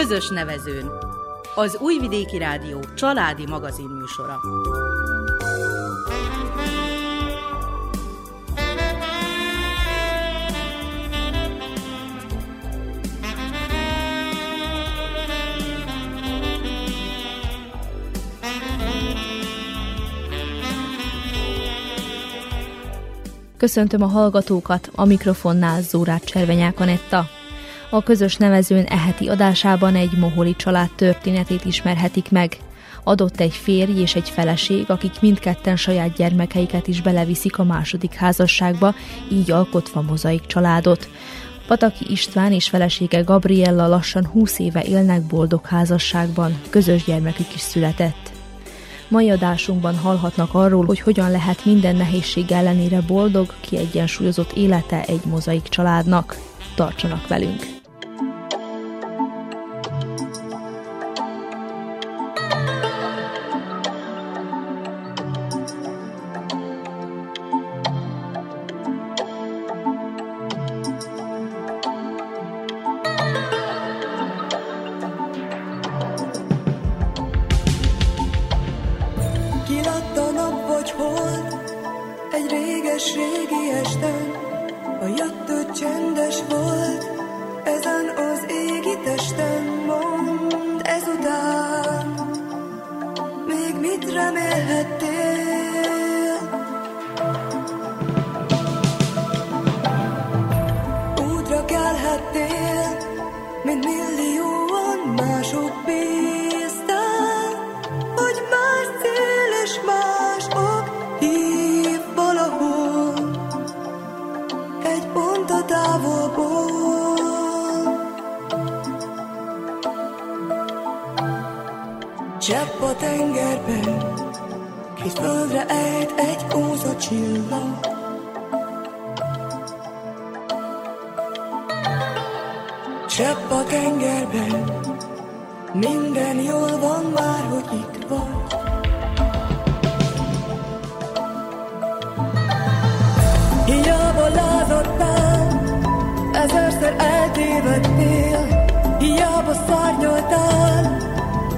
Közös nevezőn. Az Újvidéki Rádió családi magazin műsora. Köszöntöm a hallgatókat, a mikrofonnál Zórát Cservenyák Anetta. A közös nevezőn eheti adásában egy moholi család történetét ismerhetik meg. Adott egy férj és egy feleség, akik mindketten saját gyermekeiket is beleviszik a második házasságba, így alkotva mozaik családot. Pataki István és felesége Gabriella lassan 20 éve élnek boldog házasságban, közös gyermekük is született. Mai adásunkban hallhatnak arról, hogy hogyan lehet minden nehézség ellenére boldog, kiegyensúlyozott élete egy mozaik családnak. Tartsanak velünk! Hiába lázadtál, ezerszer eltévedtél, hiába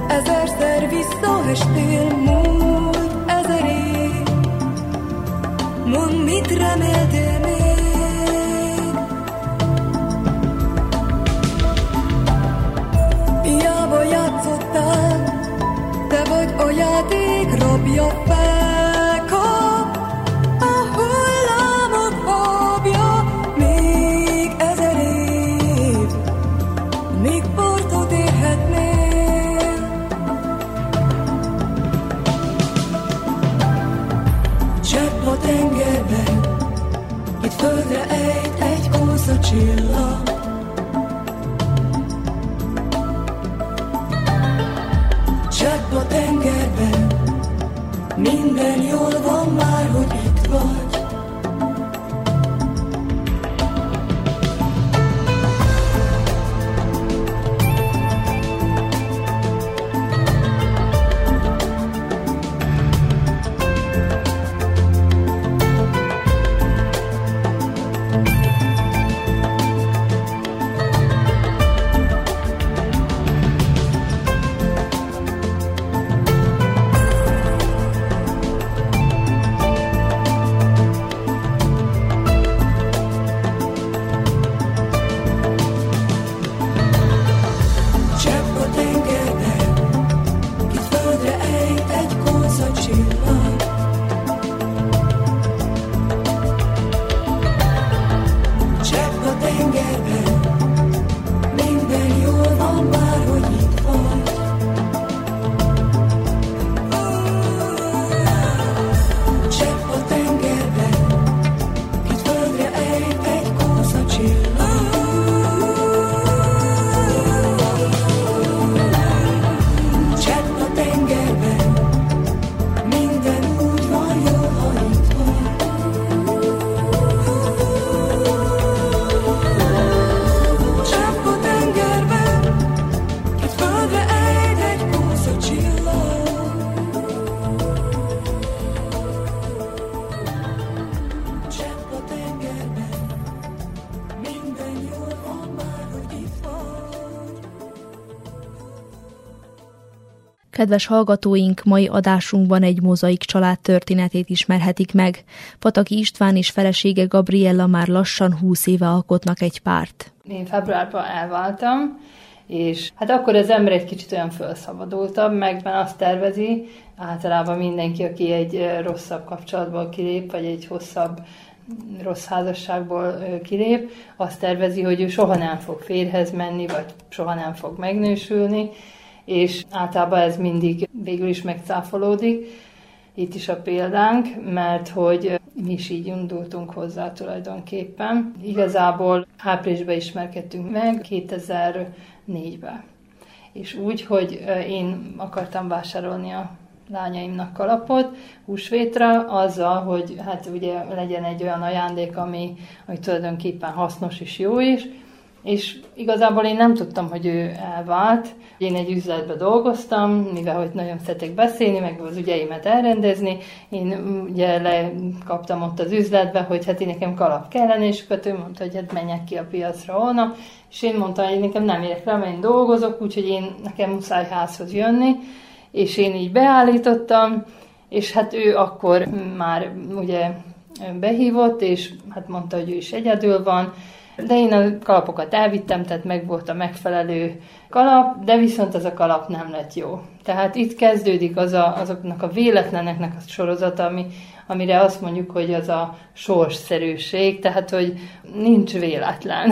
ezerszer visszaestél, Minden jól van már, hogy itt vagy. Kedves hallgatóink, mai adásunkban egy mozaik család történetét ismerhetik meg. Pataki István és felesége Gabriella már lassan húsz éve alkotnak egy párt. Én februárban elváltam, és hát akkor az ember egy kicsit olyan felszabadultabb, meg azt tervezi, általában mindenki, aki egy rosszabb kapcsolatból kilép, vagy egy hosszabb rossz házasságból kilép, azt tervezi, hogy ő soha nem fog férhez menni, vagy soha nem fog megnősülni, és általában ez mindig végül is megcáfolódik. Itt is a példánk, mert hogy mi is így indultunk hozzá tulajdonképpen. Igazából áprilisban ismerkedtünk meg, 2004-ben. És úgy, hogy én akartam vásárolni a lányaimnak kalapot húsvétra, azzal, hogy hát ugye legyen egy olyan ajándék, ami, ami tulajdonképpen hasznos és jó is, és igazából én nem tudtam, hogy ő elvált. Én egy üzletbe dolgoztam, mivel hogy nagyon szeretek beszélni, meg az ügyeimet elrendezni. Én ugye lekaptam ott az üzletbe, hogy hát én nekem kalap kellene, és akkor ő mondta, hogy hát menjek ki a piacra holnap. És én mondtam, hogy nekem nem érek rá, mert én dolgozok, úgyhogy én nekem muszáj házhoz jönni. És én így beállítottam, és hát ő akkor már ugye behívott, és hát mondta, hogy ő is egyedül van, de én a kalapokat elvittem, tehát meg volt a megfelelő kalap, de viszont ez a kalap nem lett jó. Tehát itt kezdődik az a, azoknak a véletleneknek a sorozata, ami, amire azt mondjuk, hogy az a sorsszerűség, tehát hogy nincs véletlen.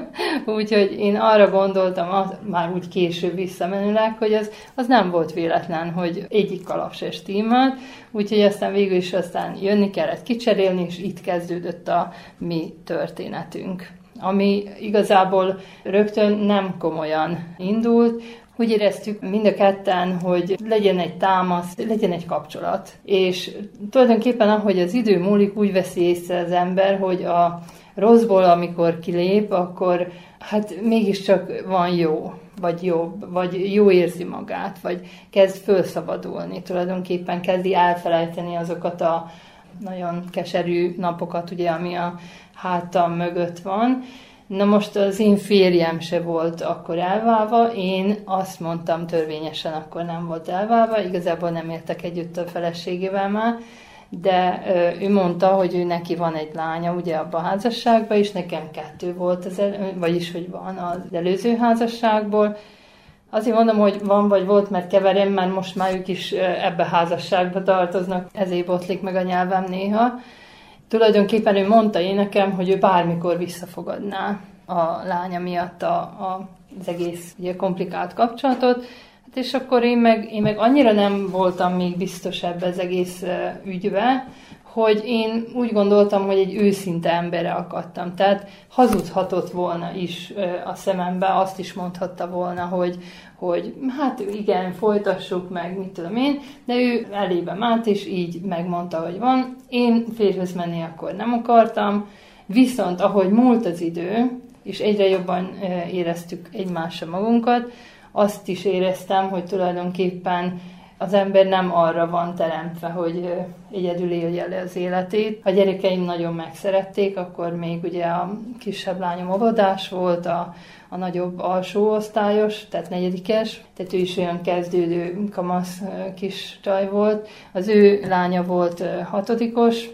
Úgyhogy én arra gondoltam, az, már úgy később visszamenőleg, hogy az, az nem volt véletlen, hogy egyik kalap se stimmelt, úgyhogy aztán végül is aztán jönni kellett kicserélni, és itt kezdődött a mi történetünk ami igazából rögtön nem komolyan indult, úgy éreztük mind a ketten, hogy legyen egy támasz, legyen egy kapcsolat. És tulajdonképpen ahogy az idő múlik, úgy veszi észre az ember, hogy a rosszból, amikor kilép, akkor hát mégiscsak van jó, vagy jobb, vagy jó érzi magát, vagy kezd felszabadulni, tulajdonképpen kezdi elfelejteni azokat a nagyon keserű napokat, ugye, ami a hátam mögött van. Na most az én férjem se volt akkor elválva, én azt mondtam törvényesen, akkor nem volt elválva, igazából nem értek együtt a feleségével már, de ő mondta, hogy ő neki van egy lánya ugye abban a házasságban, és nekem kettő volt, az el, vagyis hogy van az előző házasságból. Azért mondom, hogy van vagy volt, mert keverem, mert most már ők is ebbe házasságba tartoznak, ezért botlik meg a nyelvem néha. Tulajdonképpen ő mondta én nekem, hogy ő bármikor visszafogadná a lánya miatt a, a, az egész ugye, komplikált kapcsolatot, hát és akkor én meg, én meg annyira nem voltam még biztos ebbe az egész ügybe, hogy én úgy gondoltam, hogy egy őszinte emberre akadtam. Tehát hazudhatott volna is a szemembe, azt is mondhatta volna, hogy, hogy hát igen, folytassuk meg, mit tudom én, de ő elébe ment, és így megmondta, hogy van. Én férhez menni akkor nem akartam, viszont ahogy múlt az idő, és egyre jobban éreztük egymásra magunkat, azt is éreztem, hogy tulajdonképpen az ember nem arra van teremtve, hogy egyedül élje le az életét. A gyerekeim nagyon megszerették, akkor még ugye a kisebb lányom óvodás volt, a, a nagyobb alsó osztályos, tehát negyedikes, tehát ő is olyan kezdődő kamasz kis csaj volt. Az ő lánya volt hatodikos,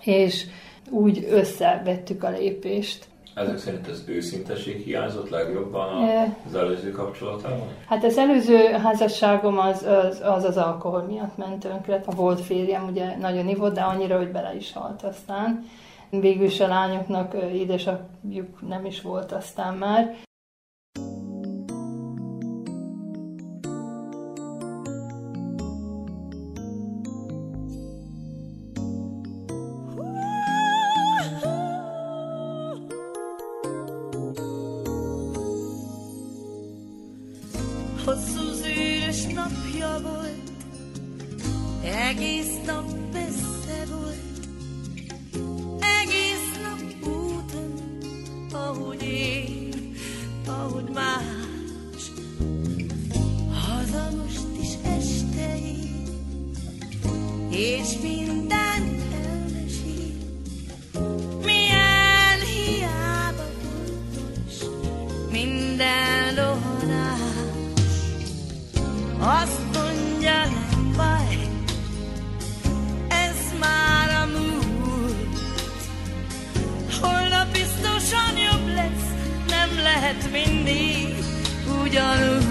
és úgy összevettük a lépést. Ezek szerint az őszinteség hiányzott legjobban az előző kapcsolatában? Hát az előző házasságom az az, az, az alkohol miatt ment tönkre. A volt férjem ugye nagyon ivott, de annyira, hogy bele is halt aztán. Végül is a lányoknak édesapjuk nem is volt aztán már. Mindig ugyanúgy,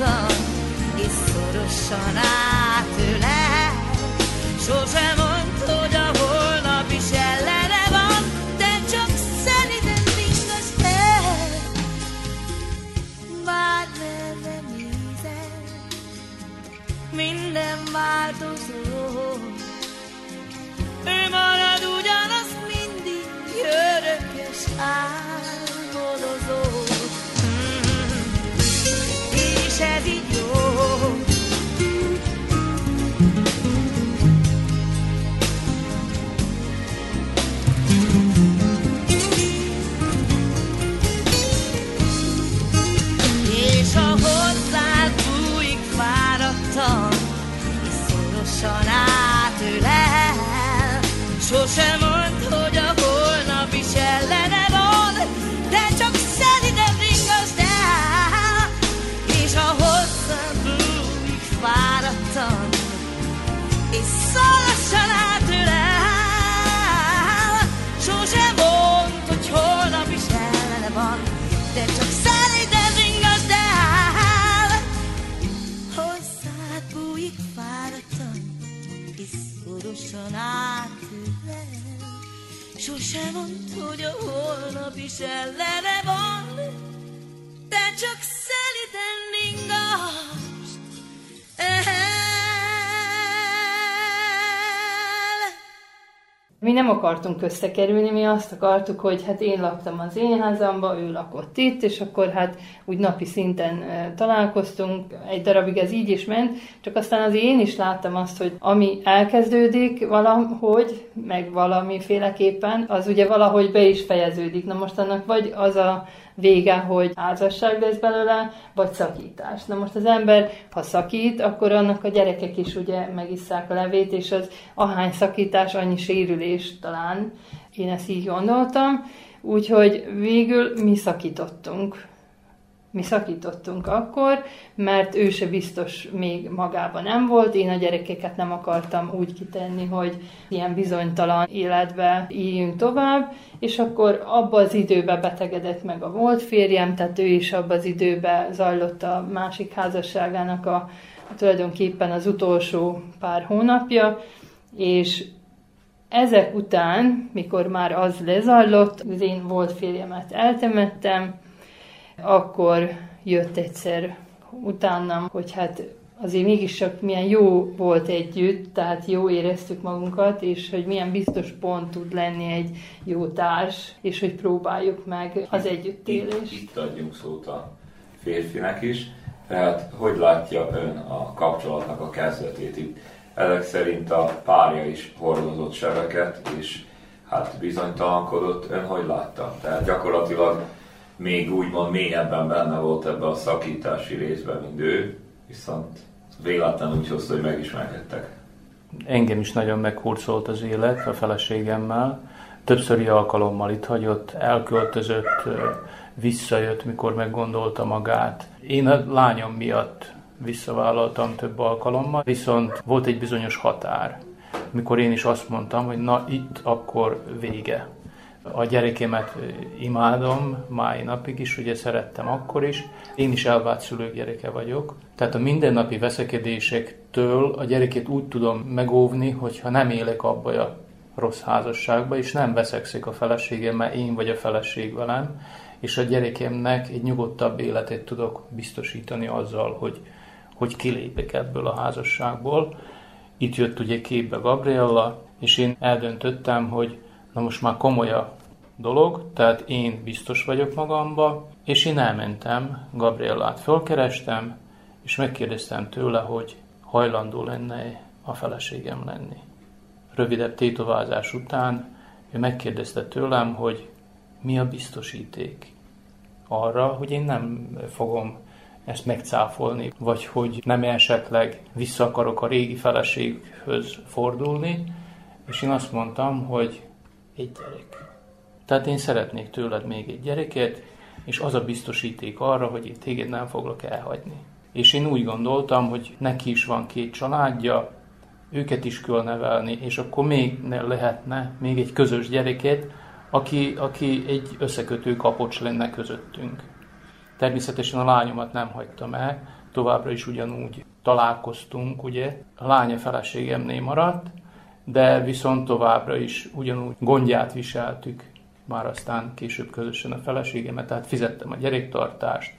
fáradtam, és szorosan átölel. Sose mondd, hogy a holnap is ellene van, de csak szeliden dingasd el. Várd merre nézel, minden változó. Ő marad ugyanaz mindig, örökös álmodozó. Szorosan átölel. Sose mondd, hogy a holnap is ellene van, Mi nem akartunk összekerülni, mi azt akartuk, hogy hát én laktam az én házamba, ő lakott itt, és akkor hát úgy napi szinten találkoztunk, egy darabig ez így is ment, csak aztán az én is láttam azt, hogy ami elkezdődik valahogy, meg valamiféleképpen, az ugye valahogy be is fejeződik. Na most annak vagy az a vége, hogy házasság lesz belőle, vagy szakítás. Na most az ember, ha szakít, akkor annak a gyerekek is ugye megisszák a levét, és az ahány szakítás, annyi sérülés talán. Én ezt így gondoltam. Úgyhogy végül mi szakítottunk. Mi szakítottunk akkor, mert ő se biztos még magában nem volt. Én a gyerekeket nem akartam úgy kitenni, hogy ilyen bizonytalan életbe éljünk tovább, és akkor abba az időbe betegedett meg a volt férjem, tehát ő is abba az időbe zajlott a másik házasságának a, tulajdonképpen az utolsó pár hónapja, és ezek után, mikor már az lezajlott, az én volt férjemet eltemettem, akkor jött egyszer utánam, hogy hát azért mégiscsak milyen jó volt együtt, tehát jó éreztük magunkat, és hogy milyen biztos pont tud lenni egy jó társ, és hogy próbáljuk meg az együttélést. Itt, itt adjunk szót a férfinek is. Tehát hogy látja ön a kapcsolatnak a kezdetét itt? Ezek szerint a párja is hordozott sebeket, és hát bizonytalankodott. Ön hogy látta? Tehát gyakorlatilag még úgymond mélyebben benne volt ebbe a szakítási részben, mint ő, viszont véletlenül úgy hozta, hogy megismerkedtek. Engem is nagyon meghurcolt az élet a feleségemmel. Többszöri alkalommal itt hagyott, elköltözött, visszajött, mikor meggondolta magát. Én a lányom miatt visszavállaltam több alkalommal, viszont volt egy bizonyos határ, mikor én is azt mondtam, hogy na itt akkor vége. A gyerekemet imádom mai napig is, ugye szerettem akkor is. Én is elvált szülők gyereke vagyok. Tehát a mindennapi veszekedésektől a gyerekét úgy tudom megóvni, hogyha nem élek abba a rossz házasságba, és nem veszekszik a feleségemmel, én vagy a feleség velem, és a gyerekemnek egy nyugodtabb életet tudok biztosítani azzal, hogy, hogy kilépek ebből a házasságból. Itt jött ugye képbe Gabriella, és én eldöntöttem, hogy na most már komoly a dolog, tehát én biztos vagyok magamba, és én elmentem, Gabriellát fölkerestem, és megkérdeztem tőle, hogy hajlandó lenne a feleségem lenni. Rövidebb tétovázás után ő megkérdezte tőlem, hogy mi a biztosíték arra, hogy én nem fogom ezt megcáfolni, vagy hogy nem esetleg vissza akarok a régi feleséghöz fordulni, és én azt mondtam, hogy egy gyerek. Tehát én szeretnék tőled még egy gyereket, és az a biztosíték arra, hogy én téged nem foglak elhagyni. És én úgy gondoltam, hogy neki is van két családja, őket is kell nevelni, és akkor még ne lehetne még egy közös gyereket, aki, aki egy összekötő kapocs lenne közöttünk. Természetesen a lányomat nem hagytam el, továbbra is ugyanúgy találkoztunk, ugye. A lánya feleségemnél maradt, de viszont továbbra is ugyanúgy gondját viseltük, már aztán később közösen a feleségemet, tehát fizettem a gyerektartást,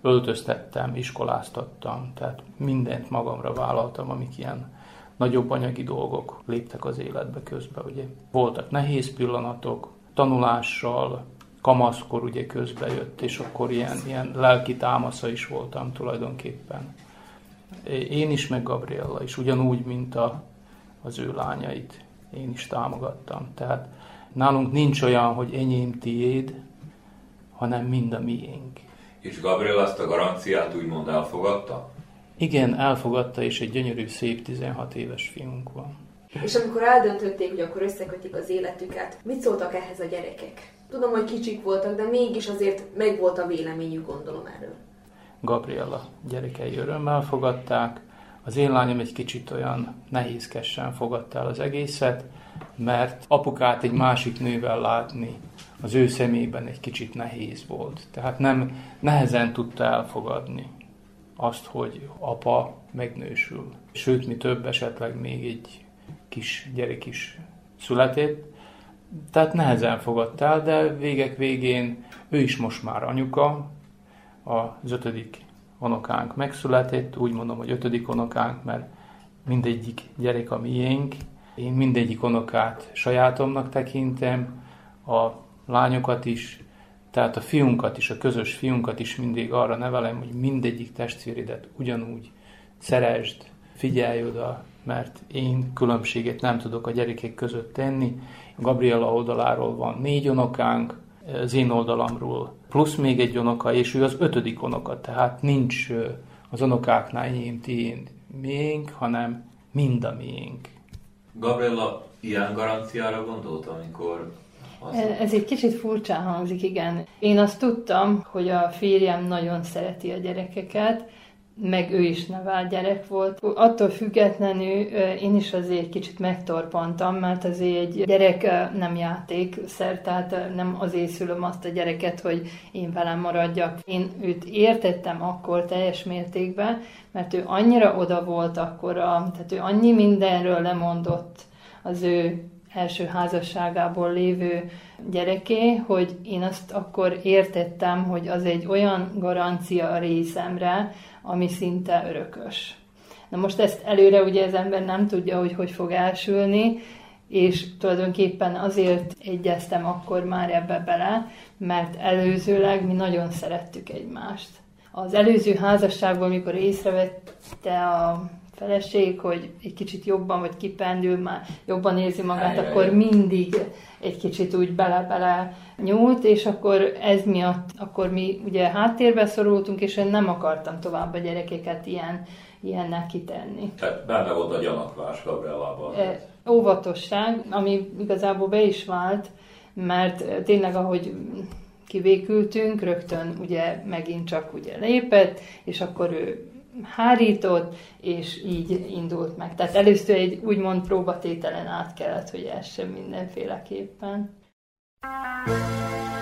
öltöztettem, iskoláztattam, tehát mindent magamra vállaltam, amik ilyen nagyobb anyagi dolgok léptek az életbe közben. Ugye. Voltak nehéz pillanatok, tanulással, kamaszkor ugye közbe jött, és akkor ilyen, ilyen lelki támasza is voltam tulajdonképpen. Én is, meg Gabriella is, ugyanúgy, mint a, az ő lányait. Én is támogattam. Tehát nálunk nincs olyan, hogy enyém tiéd, hanem mind a miénk. És Gabriel azt a garanciát úgymond elfogadta? Igen, elfogadta, és egy gyönyörű, szép 16 éves fiunk van. És amikor eldöntötték, hogy akkor összekötik az életüket, mit szóltak ehhez a gyerekek? Tudom, hogy kicsik voltak, de mégis azért megvolt a véleményük, gondolom erről. Gabriella gyerekei örömmel fogadták, az én lányom egy kicsit olyan nehézkesen fogadta el az egészet, mert apukát egy másik nővel látni az ő szemében egy kicsit nehéz volt. Tehát nem nehezen tudta elfogadni azt, hogy apa megnősül. Sőt, mi több esetleg még egy kis gyerek is született, tehát nehezen fogadtál, de végek végén ő is most már anyuka, az ötödik unokánk megszületett, úgy mondom, hogy ötödik unokánk, mert mindegyik gyerek a miénk, én mindegyik unokát sajátomnak tekintem, a lányokat is, tehát a fiunkat is, a közös fiunkat is mindig arra nevelem, hogy mindegyik testvéredet ugyanúgy szeresd, figyelj oda, mert én különbséget nem tudok a gyerekek között tenni. Gabriela oldaláról van négy unokánk, az én oldalamról plusz még egy unoka, és ő az ötödik unoka, tehát nincs az unokáknál enyém, tiéd, miénk, hanem mind a miénk. Gabriela ilyen garanciára gondolt, amikor az... Ez egy kicsit furcsán hangzik, igen. Én azt tudtam, hogy a férjem nagyon szereti a gyerekeket, meg ő is nevel gyerek volt. Attól függetlenül én is azért kicsit megtorpantam, mert azért egy gyerek nem játékszer, tehát nem azért szülöm azt a gyereket, hogy én velem maradjak. Én őt értettem akkor teljes mértékben, mert ő annyira oda volt akkor, tehát ő annyi mindenről lemondott az ő első házasságából lévő gyereké, hogy én azt akkor értettem, hogy az egy olyan garancia a részemre, ami szinte örökös. Na most ezt előre ugye az ember nem tudja, hogy hogy fog elsülni, és tulajdonképpen azért egyeztem akkor már ebbe bele, mert előzőleg mi nagyon szerettük egymást. Az előző házasságból, mikor észrevette a feleség, hogy egy kicsit jobban, vagy kipendül, már jobban érzi magát, Ajaj. akkor mindig egy kicsit úgy bele-bele nyúlt, és akkor ez miatt, akkor mi ugye háttérbe szorultunk, és én nem akartam tovább a gyerekeket ilyen, ilyennek kitenni. Tehát benne volt a gyanakvás Gabrielában. E, óvatosság, ami igazából be is vált, mert tényleg ahogy kivékültünk, rögtön ugye megint csak ugye lépett, és akkor ő hárított, és így indult meg. Tehát először egy úgymond próbatételen át kellett, hogy essen mindenféleképpen. Időm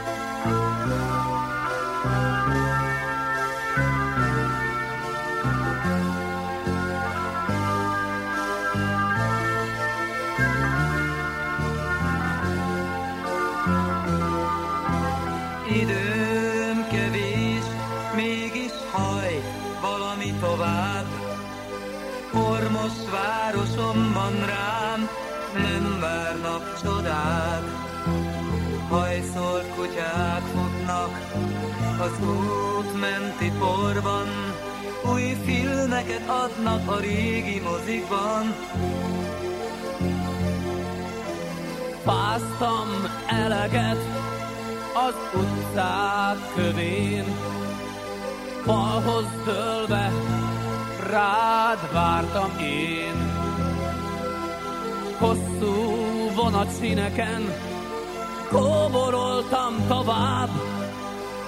városomban rám nem várnak csodák. Hajszolt kutyák futnak az út menti porban, új filmeket adnak a régi mozikban. Fáztam eleget az utcák kövén, falhoz dőlve rád vártam én. Hosszú vonatszíneken kóboroltam tovább,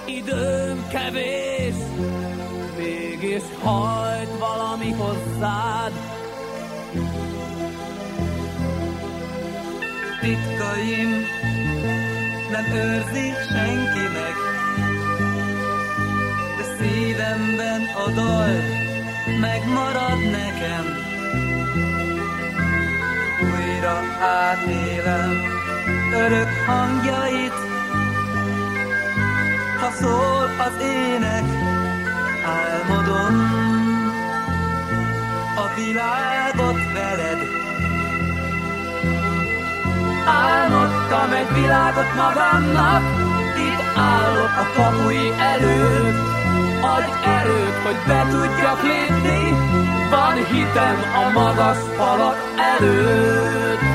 időm kevés, mégis hajt valami hozzád. titkaim nem őrzi senki meg. De szívemben a dal megmarad nekem. Újra átélem örök hangjait, ha szól az ének, álmodom a világot veled. Álmodtam egy világot magamnak, itt állok a kapui előtt. Adj erőt, hogy be tudjak lépni, van hitem a magas falak előtt.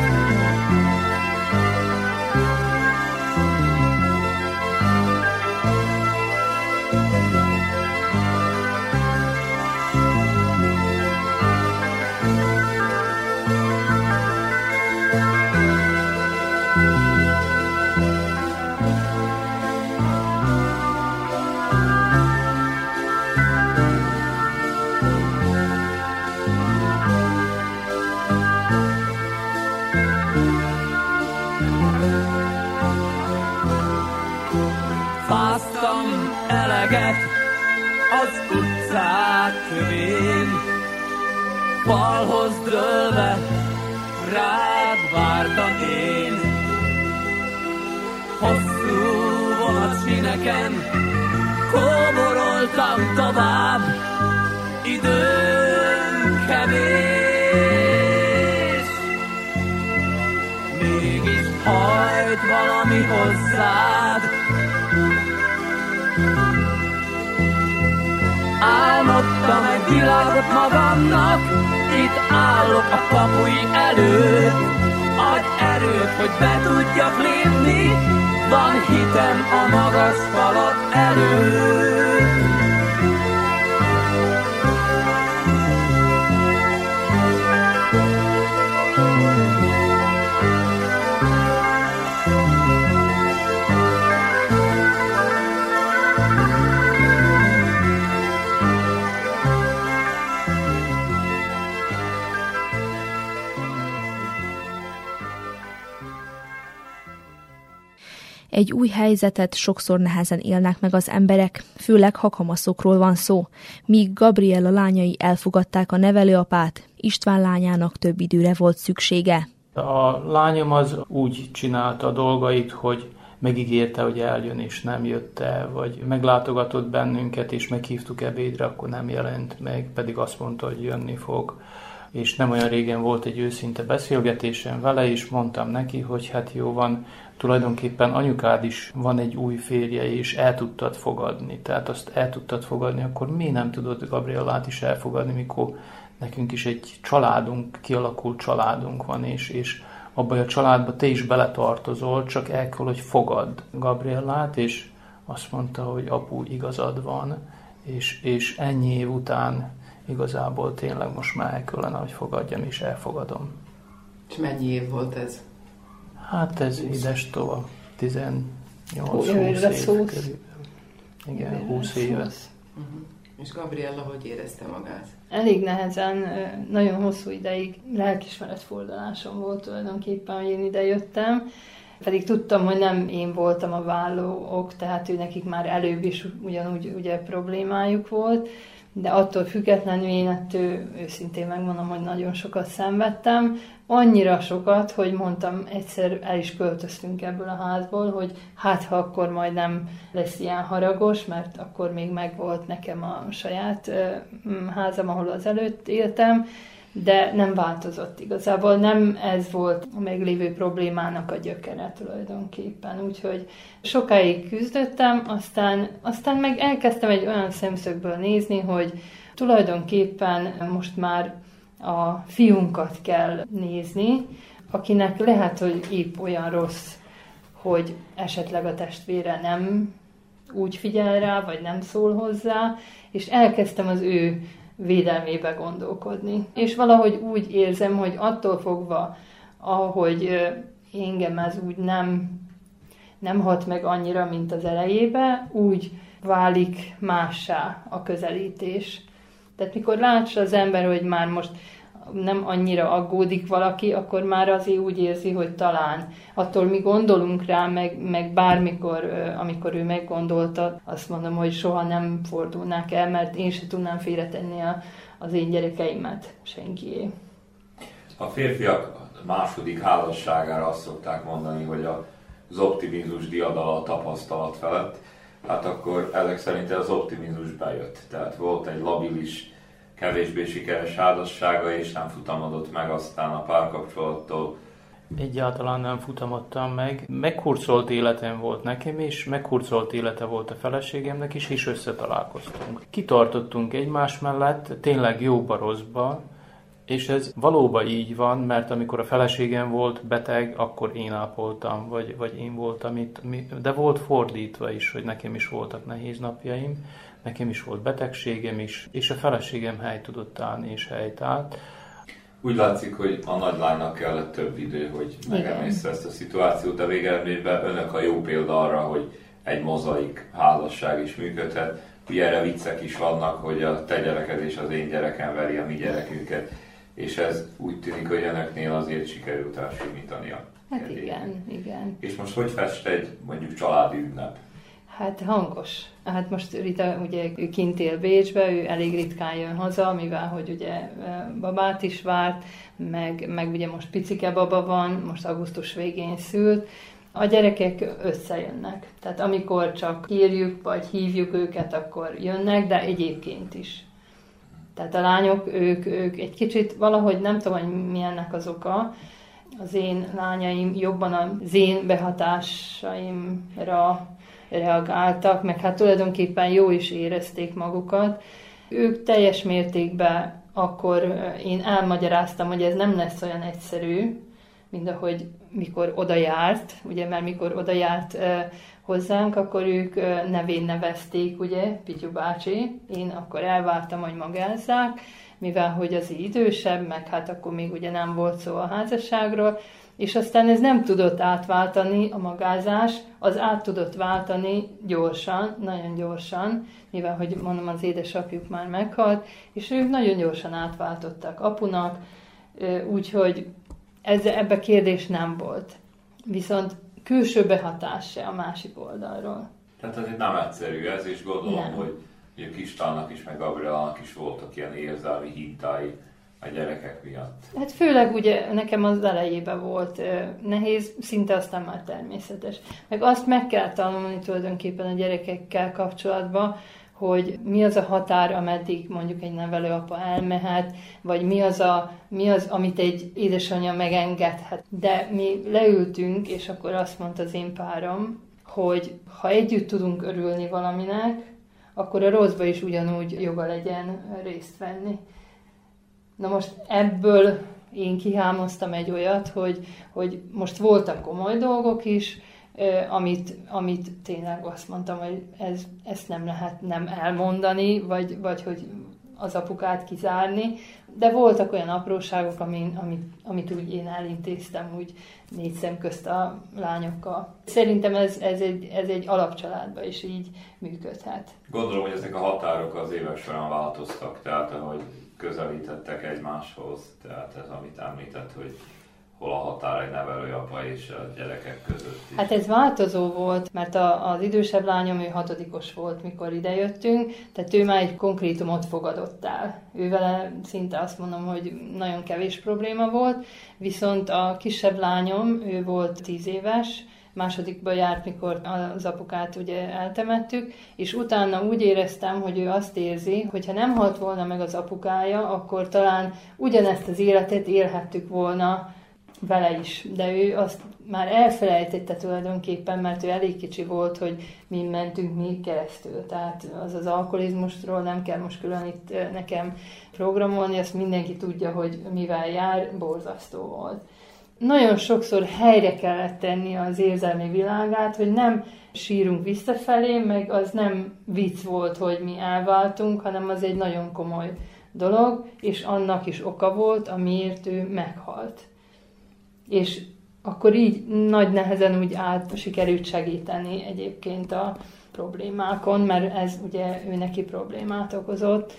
Az utcák kövén, falhoz dőlve rád vártam én. Hosszú vonatszíneken kóboroltam tovább, időm kevés. Mégis hajt valami hozzád, Álmodtam egy világot magamnak, itt állok a kapui előtt. Adj erőt, hogy be tudjak lépni, van hitem a magas falak előtt. Egy új helyzetet sokszor nehezen élnek meg az emberek, főleg ha kamaszokról van szó. Míg Gabriella lányai elfogadták a nevelőapát, István lányának több időre volt szüksége. A lányom az úgy csinálta a dolgait, hogy megígérte, hogy eljön és nem jött el, vagy meglátogatott bennünket és meghívtuk ebédre, akkor nem jelent meg, pedig azt mondta, hogy jönni fog. és nem olyan régen volt egy őszinte beszélgetésem vele, és mondtam neki, hogy hát jó van, tulajdonképpen anyukád is van egy új férje, és el tudtad fogadni. Tehát azt el tudtad fogadni, akkor mi nem tudod Gabrielát is elfogadni, mikor nekünk is egy családunk, kialakult családunk van, és, és abban a családba te is beletartozol, csak el kell, hogy fogad Gabrielát, és azt mondta, hogy apu, igazad van, és, és ennyi év után igazából tényleg most már el kellene, hogy fogadjam, és elfogadom. És mennyi év volt ez? Hát ez ides tova, 18 20 Jövőre év 20. körülbelül. Igen, 20 éve. Uh-huh. És Gabriella hogy érezte magát? Elég nehezen, nagyon hosszú ideig lelkismeret fordulásom volt tulajdonképpen, hogy én ide jöttem. Pedig tudtam, hogy nem én voltam a válló ok, tehát ő nekik már előbb is ugyanúgy ugye problémájuk volt, de attól függetlenül én ettől őszintén megmondom, hogy nagyon sokat szenvedtem. Annyira sokat, hogy mondtam, egyszer el is költöztünk ebből a házból, hogy hát ha akkor majd nem lesz ilyen haragos, mert akkor még megvolt nekem a saját házam, ahol az előtt éltem, de nem változott igazából. Nem ez volt a meglévő problémának a gyökere tulajdonképpen. Úgyhogy sokáig küzdöttem, aztán, aztán meg elkezdtem egy olyan szemszögből nézni, hogy tulajdonképpen most már a fiunkat kell nézni, akinek lehet, hogy épp olyan rossz, hogy esetleg a testvére nem úgy figyel rá, vagy nem szól hozzá, és elkezdtem az ő védelmébe gondolkodni. És valahogy úgy érzem, hogy attól fogva, ahogy engem ez úgy nem, nem hat meg annyira, mint az elejébe, úgy válik mássá a közelítés. Tehát mikor látsa az ember, hogy már most nem annyira aggódik valaki, akkor már azért úgy érzi, hogy talán attól mi gondolunk rá, meg, meg bármikor, amikor ő meggondolta, azt mondom, hogy soha nem fordulnák el, mert én se tudnám félretenni a, az én gyerekeimet senkié. A férfiak második házasságára azt szokták mondani, hogy az optimizmus diadala a tapasztalat felett, hát akkor ezek szerint az optimizmus bejött. Tehát volt egy labilis, kevésbé sikeres házassága, és nem futamodott meg aztán a párkapcsolattól. Egyáltalán nem futamodtam meg. Meghurcolt életem volt nekem is, meghurcolt élete volt a feleségemnek is, és összetalálkoztunk. Kitartottunk egymás mellett, tényleg jóba rosszba, és ez valóban így van, mert amikor a feleségem volt beteg, akkor én ápoltam, vagy, vagy én voltam itt. De volt fordítva is, hogy nekem is voltak nehéz napjaim, nekem is volt betegségem is, és a feleségem hely tudott állni, és helyt állt. Úgy látszik, hogy a nagylánynak kellett több idő, hogy megemészte ezt a szituációt, de végeredményben önök a jó példa arra, hogy egy mozaik házasság is működhet. Ugye erre viccek is vannak, hogy a te gyereked és az én gyerekem veri a mi gyerekünket, és ez úgy tűnik, hogy önöknél azért sikerült elsimítania. Hát igen, igen. És most hogy fest egy mondjuk családi ünnep? Hát hangos. Hát most Rita ugye ő kint él Bécsbe, ő elég ritkán jön haza, mivel hogy ugye babát is várt, meg, meg ugye most picike baba van, most augusztus végén szült. A gyerekek összejönnek. Tehát amikor csak írjuk, vagy hívjuk őket, akkor jönnek, de egyébként is. Tehát a lányok, ők, ők egy kicsit valahogy nem tudom, hogy mi ennek az oka, az én lányaim jobban az én behatásaimra reagáltak, meg hát tulajdonképpen jó is érezték magukat. Ők teljes mértékben akkor én elmagyaráztam, hogy ez nem lesz olyan egyszerű, mint ahogy mikor oda járt, ugye, mert mikor oda járt hozzánk, akkor ők ö, nevén nevezték, ugye, Pityu bácsi, én akkor elvártam, hogy magázzák, mivel hogy az idősebb, meg hát akkor még ugye nem volt szó a házasságról, és aztán ez nem tudott átváltani a magázás, az át tudott váltani gyorsan, nagyon gyorsan, mivel, hogy mondom, az édesapjuk már meghalt, és ők nagyon gyorsan átváltottak apunak, úgyhogy ez, ebbe kérdés nem volt. Viszont külső behatás se a másik oldalról. Tehát azért nem egyszerű ez, és gondolom, Nem. hogy ugye Kistának is, meg Gabrielának is voltak ilyen érzelmi hintái a gyerekek miatt. Hát főleg ugye nekem az elejében volt nehéz, szinte aztán már természetes. Meg azt meg kell tanulni tulajdonképpen a gyerekekkel kapcsolatban, hogy mi az a határ, ameddig mondjuk egy nevelőapa elmehet, vagy mi az, a, mi az, amit egy édesanyja megengedhet. De mi leültünk, és akkor azt mondta az én párom, hogy ha együtt tudunk örülni valaminek, akkor a rosszba is ugyanúgy joga legyen részt venni. Na most ebből én kihámoztam egy olyat, hogy, hogy most voltak komoly dolgok is, amit, amit tényleg azt mondtam, hogy ez, ezt nem lehet nem elmondani, vagy, vagy hogy az apukát kizárni, de voltak olyan apróságok, amin, amit, amit úgy én elintéztem, úgy négy szem közt a lányokkal. Szerintem ez, ez, egy, ez egy alapcsaládban is így működhet. Gondolom, hogy ezek a határok az évek során változtak, tehát ahogy közelítettek egymáshoz, tehát ez, amit említett, hogy hol a határ egy nevelőapa és a gyerekek között. Hát ez változó volt, mert a, az idősebb lányom, ő hatodikos volt, mikor idejöttünk, tehát ő már egy konkrétumot fogadott el. Ő szinte azt mondom, hogy nagyon kevés probléma volt, viszont a kisebb lányom, ő volt tíz éves, másodikba járt, mikor az apukát ugye eltemettük, és utána úgy éreztem, hogy ő azt érzi, hogy ha nem halt volna meg az apukája, akkor talán ugyanezt az életet élhettük volna vele is, de ő azt már elfelejtette tulajdonképpen, mert ő elég kicsi volt, hogy mi mentünk mi keresztül. Tehát az az alkoholizmusról nem kell most külön itt nekem programolni, azt mindenki tudja, hogy mivel jár, borzasztó volt. Nagyon sokszor helyre kellett tenni az érzelmi világát, hogy nem sírunk visszafelé, meg az nem vicc volt, hogy mi elváltunk, hanem az egy nagyon komoly dolog, és annak is oka volt, amiért ő meghalt és akkor így nagy nehezen úgy át sikerült segíteni egyébként a problémákon, mert ez ugye ő neki problémát okozott.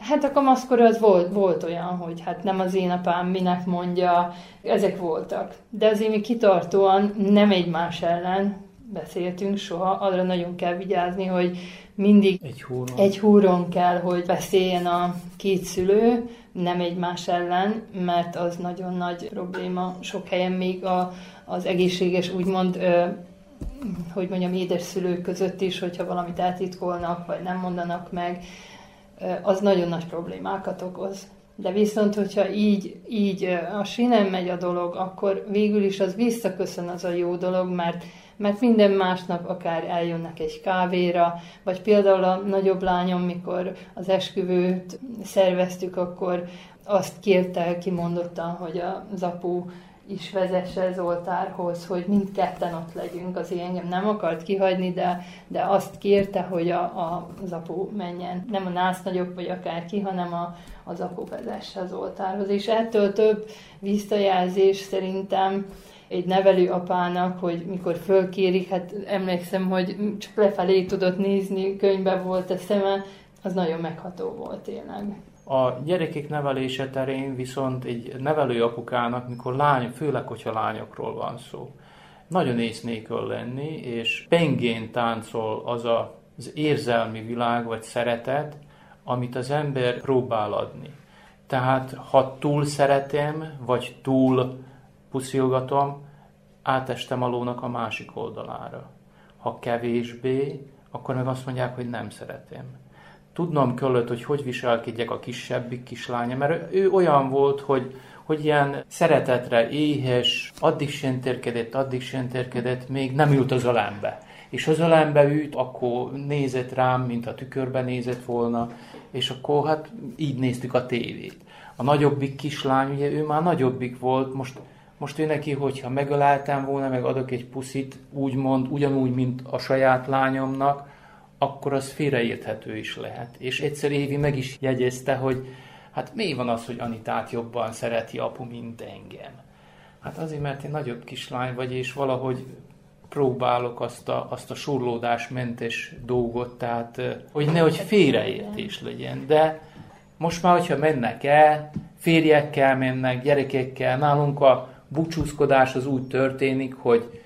Hát a kamaszkor az volt, volt olyan, hogy hát nem az én apám minek mondja, ezek voltak. De azért mi kitartóan nem egymás ellen beszéltünk soha, arra nagyon kell vigyázni, hogy mindig egy húron, egy húron kell, hogy beszéljen a két szülő, nem egymás ellen, mert az nagyon nagy probléma. Sok helyen még a, az egészséges, úgymond, ö, hogy mondjam, édeszülők között is, hogyha valamit eltitkolnak, vagy nem mondanak meg, az nagyon nagy problémákat okoz. De viszont, hogyha így, így a sinem megy a dolog, akkor végül is az visszaköszön az a jó dolog, mert mert minden másnap akár eljönnek egy kávéra, vagy például a nagyobb lányom, mikor az esküvőt szerveztük, akkor azt kérte kimondottan, hogy az apu is vezesse az oltárhoz, hogy mindketten ott legyünk. Az engem nem akart kihagyni, de, de azt kérte, hogy a, a, az apu menjen. Nem a nász nagyobb, vagy akár ki, hanem a, az apu vezesse az oltárhoz. És ettől több visszajelzés szerintem egy nevelő apának, hogy mikor fölkérik, hát emlékszem, hogy csak lefelé tudott nézni, könyvben volt a szeme, az nagyon megható volt tényleg. A gyerekek nevelése terén viszont egy nevelő apukának, mikor lány, főleg, hogyha lányokról van szó, nagyon észnéköl lenni, és pengén táncol az a, az érzelmi világ, vagy szeretet, amit az ember próbál adni. Tehát, ha túl szeretem, vagy túl puszilgatom, átestem a lónak a másik oldalára. Ha kevésbé, akkor meg azt mondják, hogy nem szeretem. Tudnom kellett, hogy hogy viselkedjek a kisebbik kislánya, mert ő olyan volt, hogy, hogy ilyen szeretetre éhes, addig sentérkedett, addig sentérkedett, még nem ült az ölembe. És az ölembe ült, akkor nézett rám, mint a tükörbe nézett volna, és akkor hát így néztük a tévét. A nagyobbik kislány, ugye ő már nagyobbik volt, most most ő neki, hogyha megöleltem volna, meg adok egy puszit, úgymond, ugyanúgy, mint a saját lányomnak, akkor az félreérthető is lehet. És egyszer Évi meg is jegyezte, hogy hát mi van az, hogy Anitát jobban szereti apu, mint engem. Hát azért, mert én nagyobb kislány vagy, és valahogy próbálok azt a, azt a surlódásmentes dolgot, tehát hogy nehogy félreértés legyen. De most már, hogyha mennek el, férjekkel mennek, gyerekekkel, nálunk a búcsúzkodás az úgy történik, hogy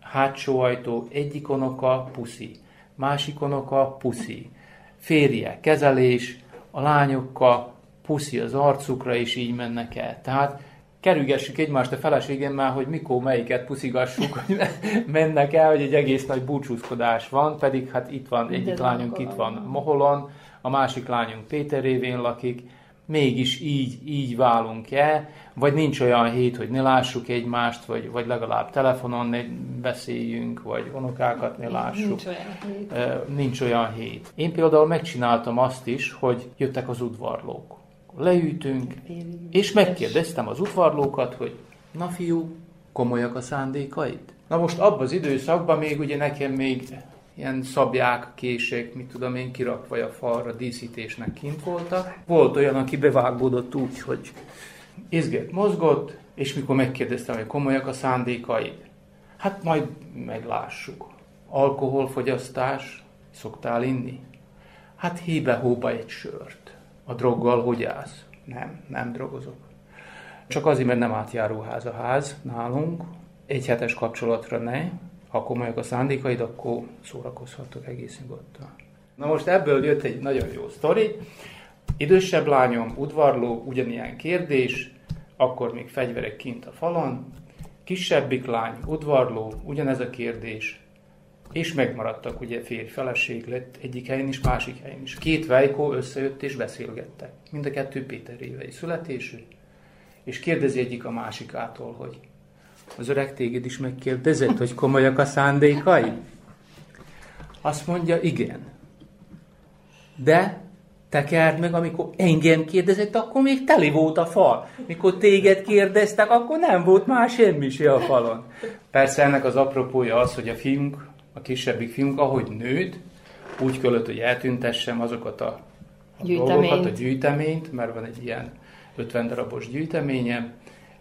hátsó ajtó egyik onoka puszi, másik onoka puszi, férje, kezelés, a lányokkal puszi az arcukra, és így mennek el. Tehát kerülgessük egymást a feleségemmel, hogy mikor melyiket puszigassuk, hogy mennek el, hogy egy egész nagy búcsúzkodás van, pedig hát itt van, egyik Minden lányunk itt van Moholon, a másik lányunk Péter révén lakik, mégis így, így válunk el, vagy nincs olyan hét, hogy ne lássuk egymást, vagy, vagy legalább telefonon ne beszéljünk, vagy unokákat ne lássuk. Nincs olyan hét. Nincs olyan hét. Én például megcsináltam azt is, hogy jöttek az udvarlók. Leültünk, és megkérdeztem az udvarlókat, hogy na fiú, komolyak a szándékaid? Na most abban az időszakban még ugye nekem még ilyen szabják, kések, mit tudom én, kirakva a falra díszítésnek kint voltak. Volt olyan, aki bevágódott úgy, hogy izgett, mozgott, és mikor megkérdeztem, hogy komolyak a szándékaid, hát majd meglássuk. Alkoholfogyasztás, szoktál inni? Hát hébe-hóba egy sört. A droggal hogy állsz? Nem, nem drogozok. Csak azért, mert nem átjáróház a ház nálunk. Egy hetes kapcsolatra ne. Ha komolyak a szándékaid, akkor szórakozhatok egész nyugodtan. Na most ebből jött egy nagyon jó sztori. Idősebb lányom, udvarló, ugyanilyen kérdés, akkor még fegyverek kint a falon. Kisebbik lány, udvarló, ugyanez a kérdés. És megmaradtak, ugye férj-feleség lett egyik helyen is, másik helyen is. Két vejkó összejött és beszélgettek. Mind a kettő Péter évei születésű. És kérdezi egyik a másikától, hogy az öreg téged is megkérdezett, hogy komolyak a szándékaid? Azt mondja, igen. De tekerd meg, amikor engem kérdezett, akkor még teli volt a fal. Mikor téged kérdeztek, akkor nem volt már semmi se a falon. Persze ennek az apropója az, hogy a fiunk, a kisebbik fiunk, ahogy nőtt, úgy kellett, hogy eltüntessem azokat a, a Gyűjteményt. dolgokat, a gyűjteményt, mert van egy ilyen 50 darabos gyűjteményem,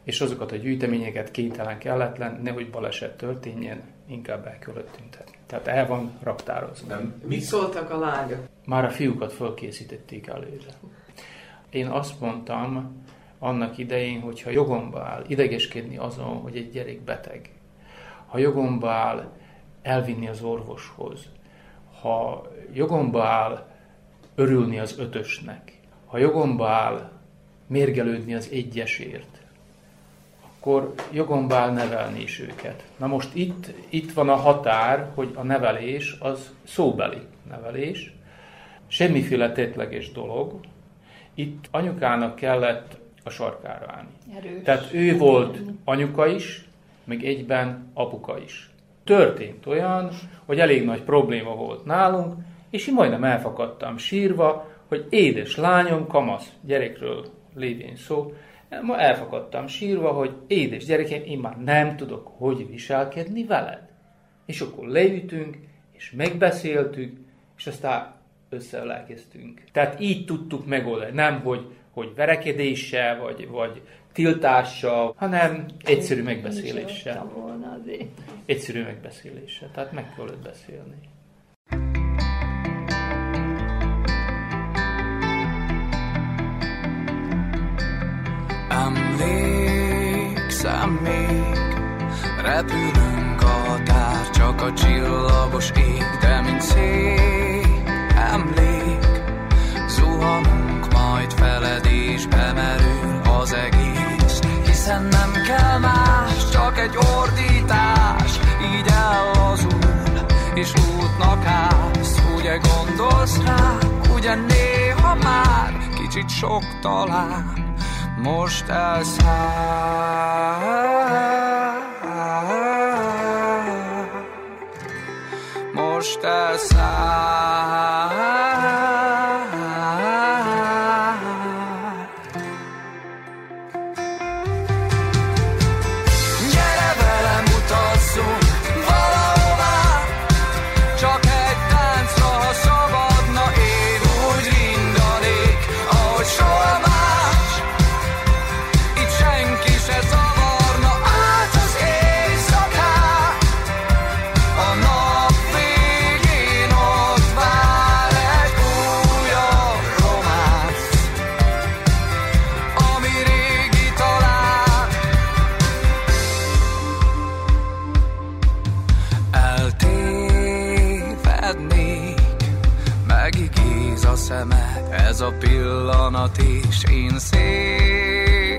és azokat a gyűjteményeket kénytelen kelletlen, nehogy baleset történjen, inkább el kellett tüntetni. Tehát el van raktározva. Nem. Mit szóltak a lányok? Már a fiúkat fölkészítették előre. Én azt mondtam annak idején, hogy ha jogomba áll idegeskedni azon, hogy egy gyerek beteg, ha jogomba áll elvinni az orvoshoz, ha jogomba áll örülni az ötösnek, ha jogomba áll mérgelődni az egyesért, akkor jogomba áll nevelni is őket. Na most itt, itt van a határ, hogy a nevelés az szóbeli nevelés, semmiféle tétleges dolog. Itt anyukának kellett a sarkára állni. Erős. Tehát ő volt anyuka is, meg egyben apuka is. Történt olyan, hogy elég nagy probléma volt nálunk, és én majdnem elfakadtam sírva, hogy édes lányom, kamasz gyerekről lévén szó, ma elfakadtam sírva, hogy édes gyerekem, én már nem tudok, hogy viselkedni veled. És akkor leütünk, és megbeszéltük, és aztán összeelkeztünk. Tehát így tudtuk megoldani. Nem, hogy, hogy verekedéssel, vagy, vagy tiltással, hanem egyszerű megbeszéléssel. Egyszerű megbeszéléssel. Tehát meg kellett beszélni. Emlékszem még, repülünk a határ, csak a csillagos ég, de mint szép emlék, zuhanunk majd feled és bemerül az egész, hiszen nem kell más, csak egy ordítás, így ellazul, és útnak állsz, ugye gondolsz rá, ugye néha már kicsit sok talán, most als most als megigéz a szemed, ez a pillanat, és én szédülnék.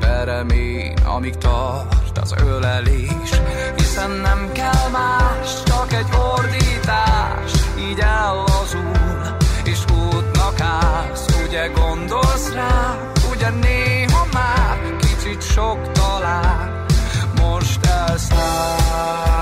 velem én, amíg tart az ölelés. Hiszen nem kell más, csak egy ordítás. Így ellazul, és útnak állsz. Ugye gondolsz rá, ugye néha már Kicsit sok talán, most elszáll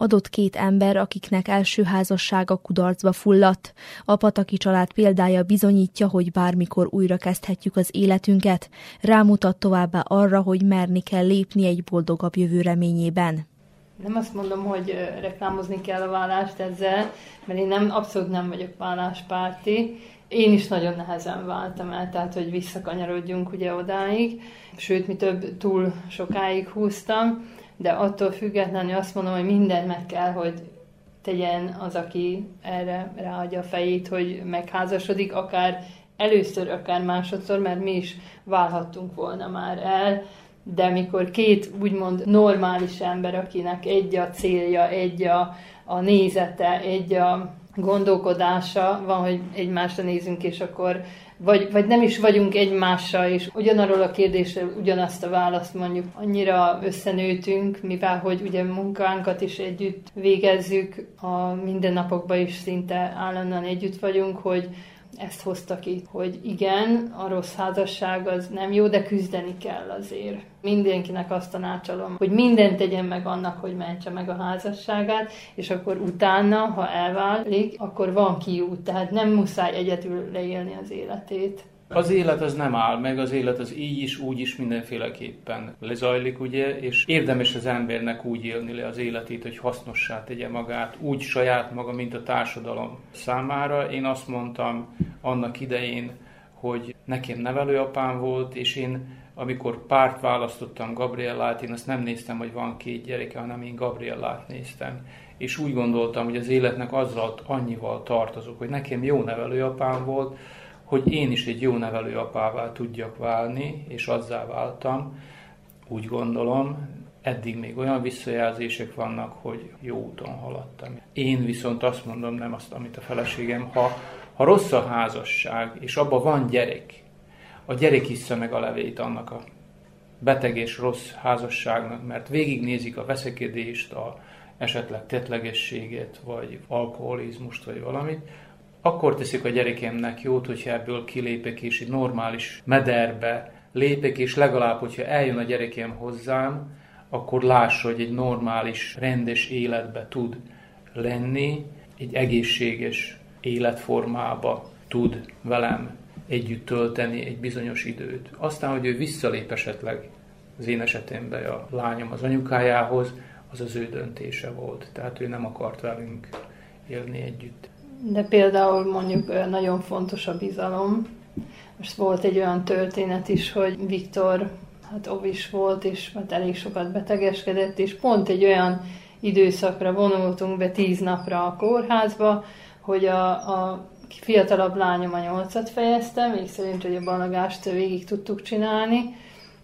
adott két ember, akiknek első házassága kudarcba fulladt. A Pataki család példája bizonyítja, hogy bármikor újra kezdhetjük az életünket, rámutat továbbá arra, hogy merni kell lépni egy boldogabb jövő reményében. Nem azt mondom, hogy reklámozni kell a vállást ezzel, mert én nem, abszolút nem vagyok válláspárti. Én is nagyon nehezen váltam el, tehát hogy visszakanyarodjunk ugye odáig. Sőt, mi több túl sokáig húztam, de attól függetlenül azt mondom, hogy mindent meg kell, hogy tegyen az, aki erre ráadja a fejét, hogy megházasodik, akár először, akár másodszor, mert mi is válhattunk volna már el, de mikor két úgymond normális ember, akinek egy a célja, egy a, a nézete, egy a gondolkodása van, hogy egymásra nézünk, és akkor vagy, vagy nem is vagyunk egymással, és ugyanarról a kérdésről ugyanazt a választ mondjuk. Annyira összenőtünk, mivel hogy ugye munkánkat is együtt végezzük, a mindennapokban is szinte állandóan együtt vagyunk, hogy ezt hozta ki, hogy igen, a rossz házasság az nem jó, de küzdeni kell azért. Mindenkinek azt tanácsolom, hogy mindent tegyen meg annak, hogy mentse meg a házasságát, és akkor utána, ha elválik, akkor van kiút, tehát nem muszáj egyedül leélni az életét. Az élet az nem áll meg, az élet az így is, úgy is mindenféleképpen lezajlik, ugye, és érdemes az embernek úgy élni le az életét, hogy hasznossá tegye magát, úgy saját maga, mint a társadalom számára. Én azt mondtam annak idején, hogy nekem nevelőapám volt, és én amikor párt választottam Gabriellát, én azt nem néztem, hogy van két gyereke, hanem én Gabriellát néztem. És úgy gondoltam, hogy az életnek azzal annyival tartozok, hogy nekem jó nevelőapám volt, hogy én is egy jó nevelőapává tudjak válni, és azzá váltam, úgy gondolom, eddig még olyan visszajelzések vannak, hogy jó úton haladtam. Én viszont azt mondom, nem azt, amit a feleségem, ha, ha rossz a házasság, és abban van gyerek, a gyerek hiszem meg a levét annak a beteg és rossz házasságnak, mert végignézik a veszekedést, a esetleg tetlegességet, vagy alkoholizmust, vagy valamit, akkor teszik a gyerekemnek jót, hogyha ebből kilépek, és egy normális mederbe lépek, és legalább, hogyha eljön a gyerekem hozzám, akkor lássa, hogy egy normális, rendes életbe tud lenni, egy egészséges életformába tud velem együtt tölteni egy bizonyos időt. Aztán, hogy ő visszalép esetleg az én esetemben a lányom az anyukájához, az az ő döntése volt. Tehát ő nem akart velünk élni együtt. De például mondjuk nagyon fontos a bizalom. Most volt egy olyan történet is, hogy Viktor hát ovis volt, és hát elég sokat betegeskedett, és pont egy olyan időszakra vonultunk be tíz napra a kórházba, hogy a, a fiatalabb lányom a nyolcat fejezte, még szerint, hogy a balagást végig tudtuk csinálni,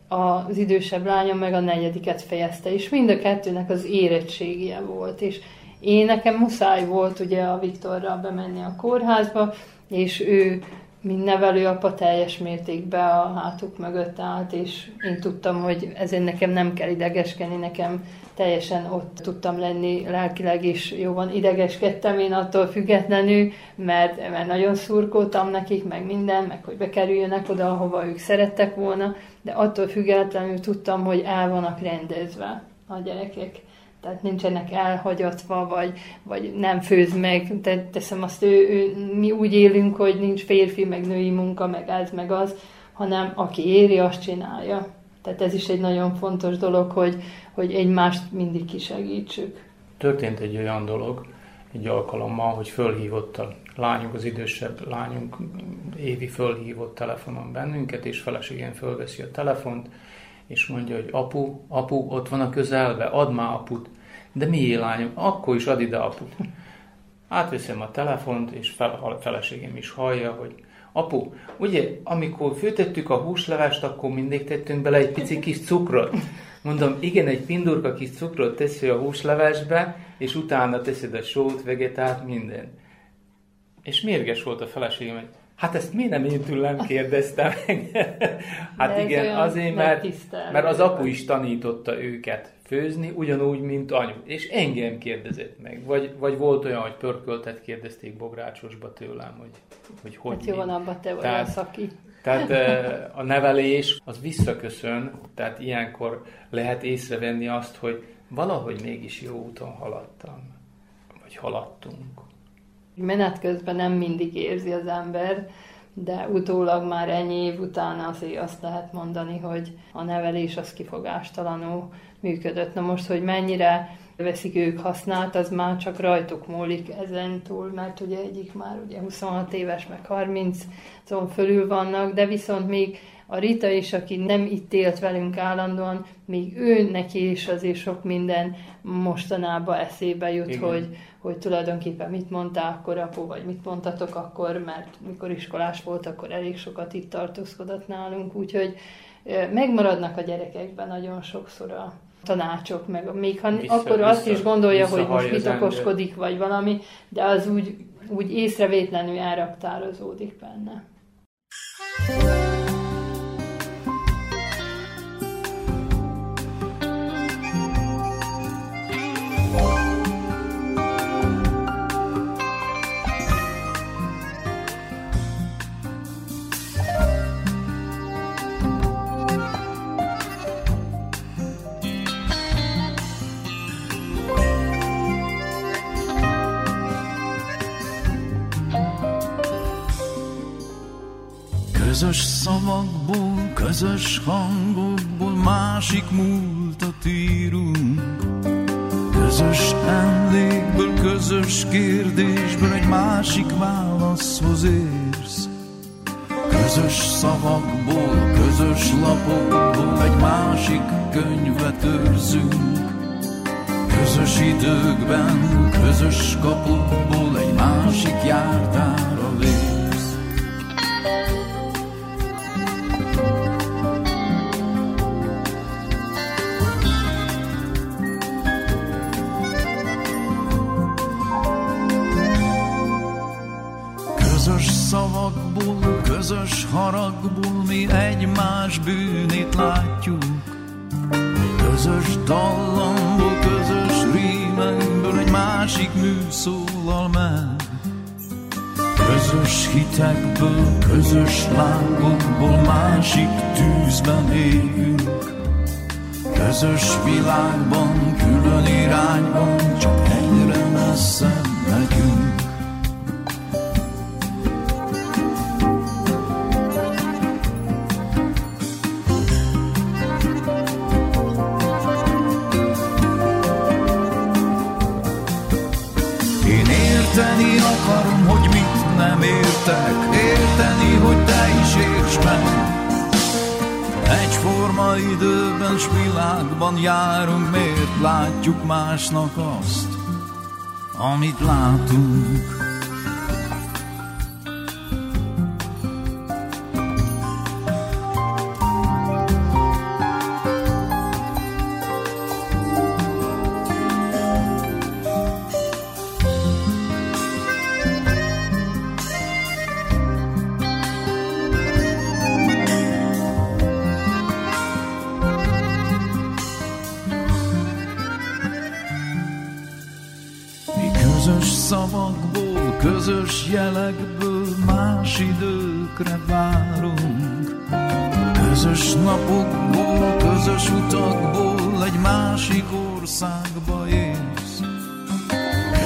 az idősebb lányom meg a negyediket fejezte, és mind a kettőnek az érettségie volt, és én nekem muszáj volt ugye a Viktorral bemenni a kórházba, és ő mint nevelőapa teljes mértékben a hátuk mögött állt, és én tudtam, hogy ezért nekem nem kell idegeskedni, nekem teljesen ott tudtam lenni lelkileg is, jóban idegeskedtem én attól függetlenül, mert, mert nagyon szurkoltam nekik, meg minden, meg hogy bekerüljenek oda, ahova ők szerettek volna, de attól függetlenül tudtam, hogy el vannak rendezve a gyerekek tehát nincsenek elhagyatva, vagy, vagy nem főz meg, te, teszem azt, ő, ő, mi úgy élünk, hogy nincs férfi, meg női munka, meg ez, meg az, hanem aki éri, azt csinálja. Tehát ez is egy nagyon fontos dolog, hogy, hogy egymást mindig kisegítsük. Történt egy olyan dolog, egy alkalommal, hogy fölhívott a lányunk, az idősebb lányunk, Évi fölhívott telefonon bennünket, és feleségén fölveszi a telefont, és mondja, hogy apu, apu, ott van a közelbe, add már aput. De mi lányom, akkor is add ide aput. Átveszem a telefont, és fel, a feleségem is hallja, hogy apu, ugye, amikor főtettük a húslevest, akkor mindig tettünk bele egy pici kis cukrot. Mondom, igen, egy pindurka kis cukrot teszi a húslevesbe, és utána teszed a sót, vegetát, minden. És mérges volt a feleségem, hogy Hát ezt miért nem én tőlem kérdeztem meg? hát De igen, azért, mert, mert az apu is tanította őket főzni, ugyanúgy, mint anyu. És engem kérdezett meg. Vagy, vagy volt olyan, hogy pörköltet kérdezték Bográcsosba tőlem, hogy hogy, hogy Hát jó, van abban te vagy Tehát- szaki. tehát eh, a nevelés az visszaköszön, tehát ilyenkor lehet észrevenni azt, hogy valahogy mégis jó úton haladtam, vagy haladtunk. Menet közben nem mindig érzi az ember, de utólag már ennyi év után azért azt lehet mondani, hogy a nevelés az kifogástalanul működött. Na most, hogy mennyire veszik ők hasznát, az már csak rajtuk múlik ezen túl, mert ugye egyik már ugye 26 éves, meg 30 azon fölül vannak, de viszont még a Rita is, aki nem itt élt velünk állandóan, még ő neki is azért sok minden mostanában eszébe jut, Igen. hogy, hogy tulajdonképpen mit mondtál akkor apu, vagy mit mondtatok akkor, mert mikor iskolás volt, akkor elég sokat itt tartózkodott nálunk, úgyhogy megmaradnak a gyerekekben nagyon sokszor a tanácsok, meg még ha Vissza- akkor azt vissza- is gondolja, hogy most mit okoskodik, vagy valami, de az úgy, úgy észrevétlenül elraktározódik benne. Közös szavakból, közös hangokból másik múltat írunk. Közös emlékből, közös kérdésből egy másik válaszhoz érsz. Közös szavakból, közös lapokból egy másik könyvet őrzünk. Közös időkben, közös kapukból egy másik jártára lépsz. Bűnét látjuk. Közös dallamból, közös rímekből egy másik mű szólal meg. Közös hitekből, közös lángokból másik tűzben égünk. Közös világban, külön irányban, csak egyre messzebb megyünk. Értek Érteni, hogy te is érts meg. Egyforma időben s világban járunk Miért látjuk másnak azt, amit látunk közös jelekből más időkre várunk. Közös napokból, közös utakból egy másik országba élsz.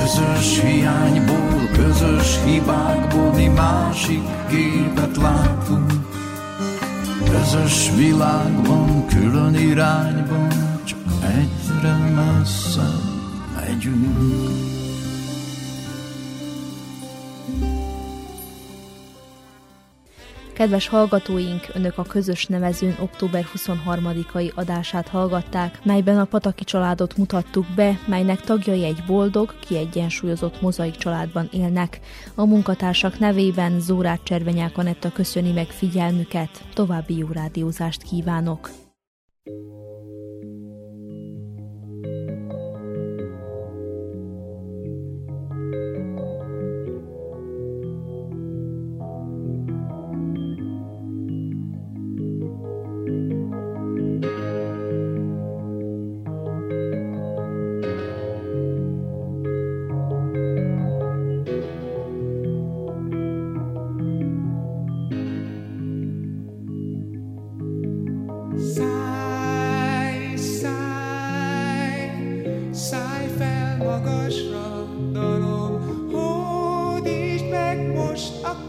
Közös hiányból, közös hibákból mi másik képet látunk. Közös világban, külön irányban, csak egyre messze megyünk. Kedves hallgatóink, Önök a közös nevezőn október 23-ai adását hallgatták, melyben a Pataki családot mutattuk be, melynek tagjai egy boldog, kiegyensúlyozott mozaik családban élnek. A munkatársak nevében Zórát Cservenyák Anetta köszöni meg figyelmüket, további jó rádiózást kívánok! Szállj,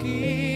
most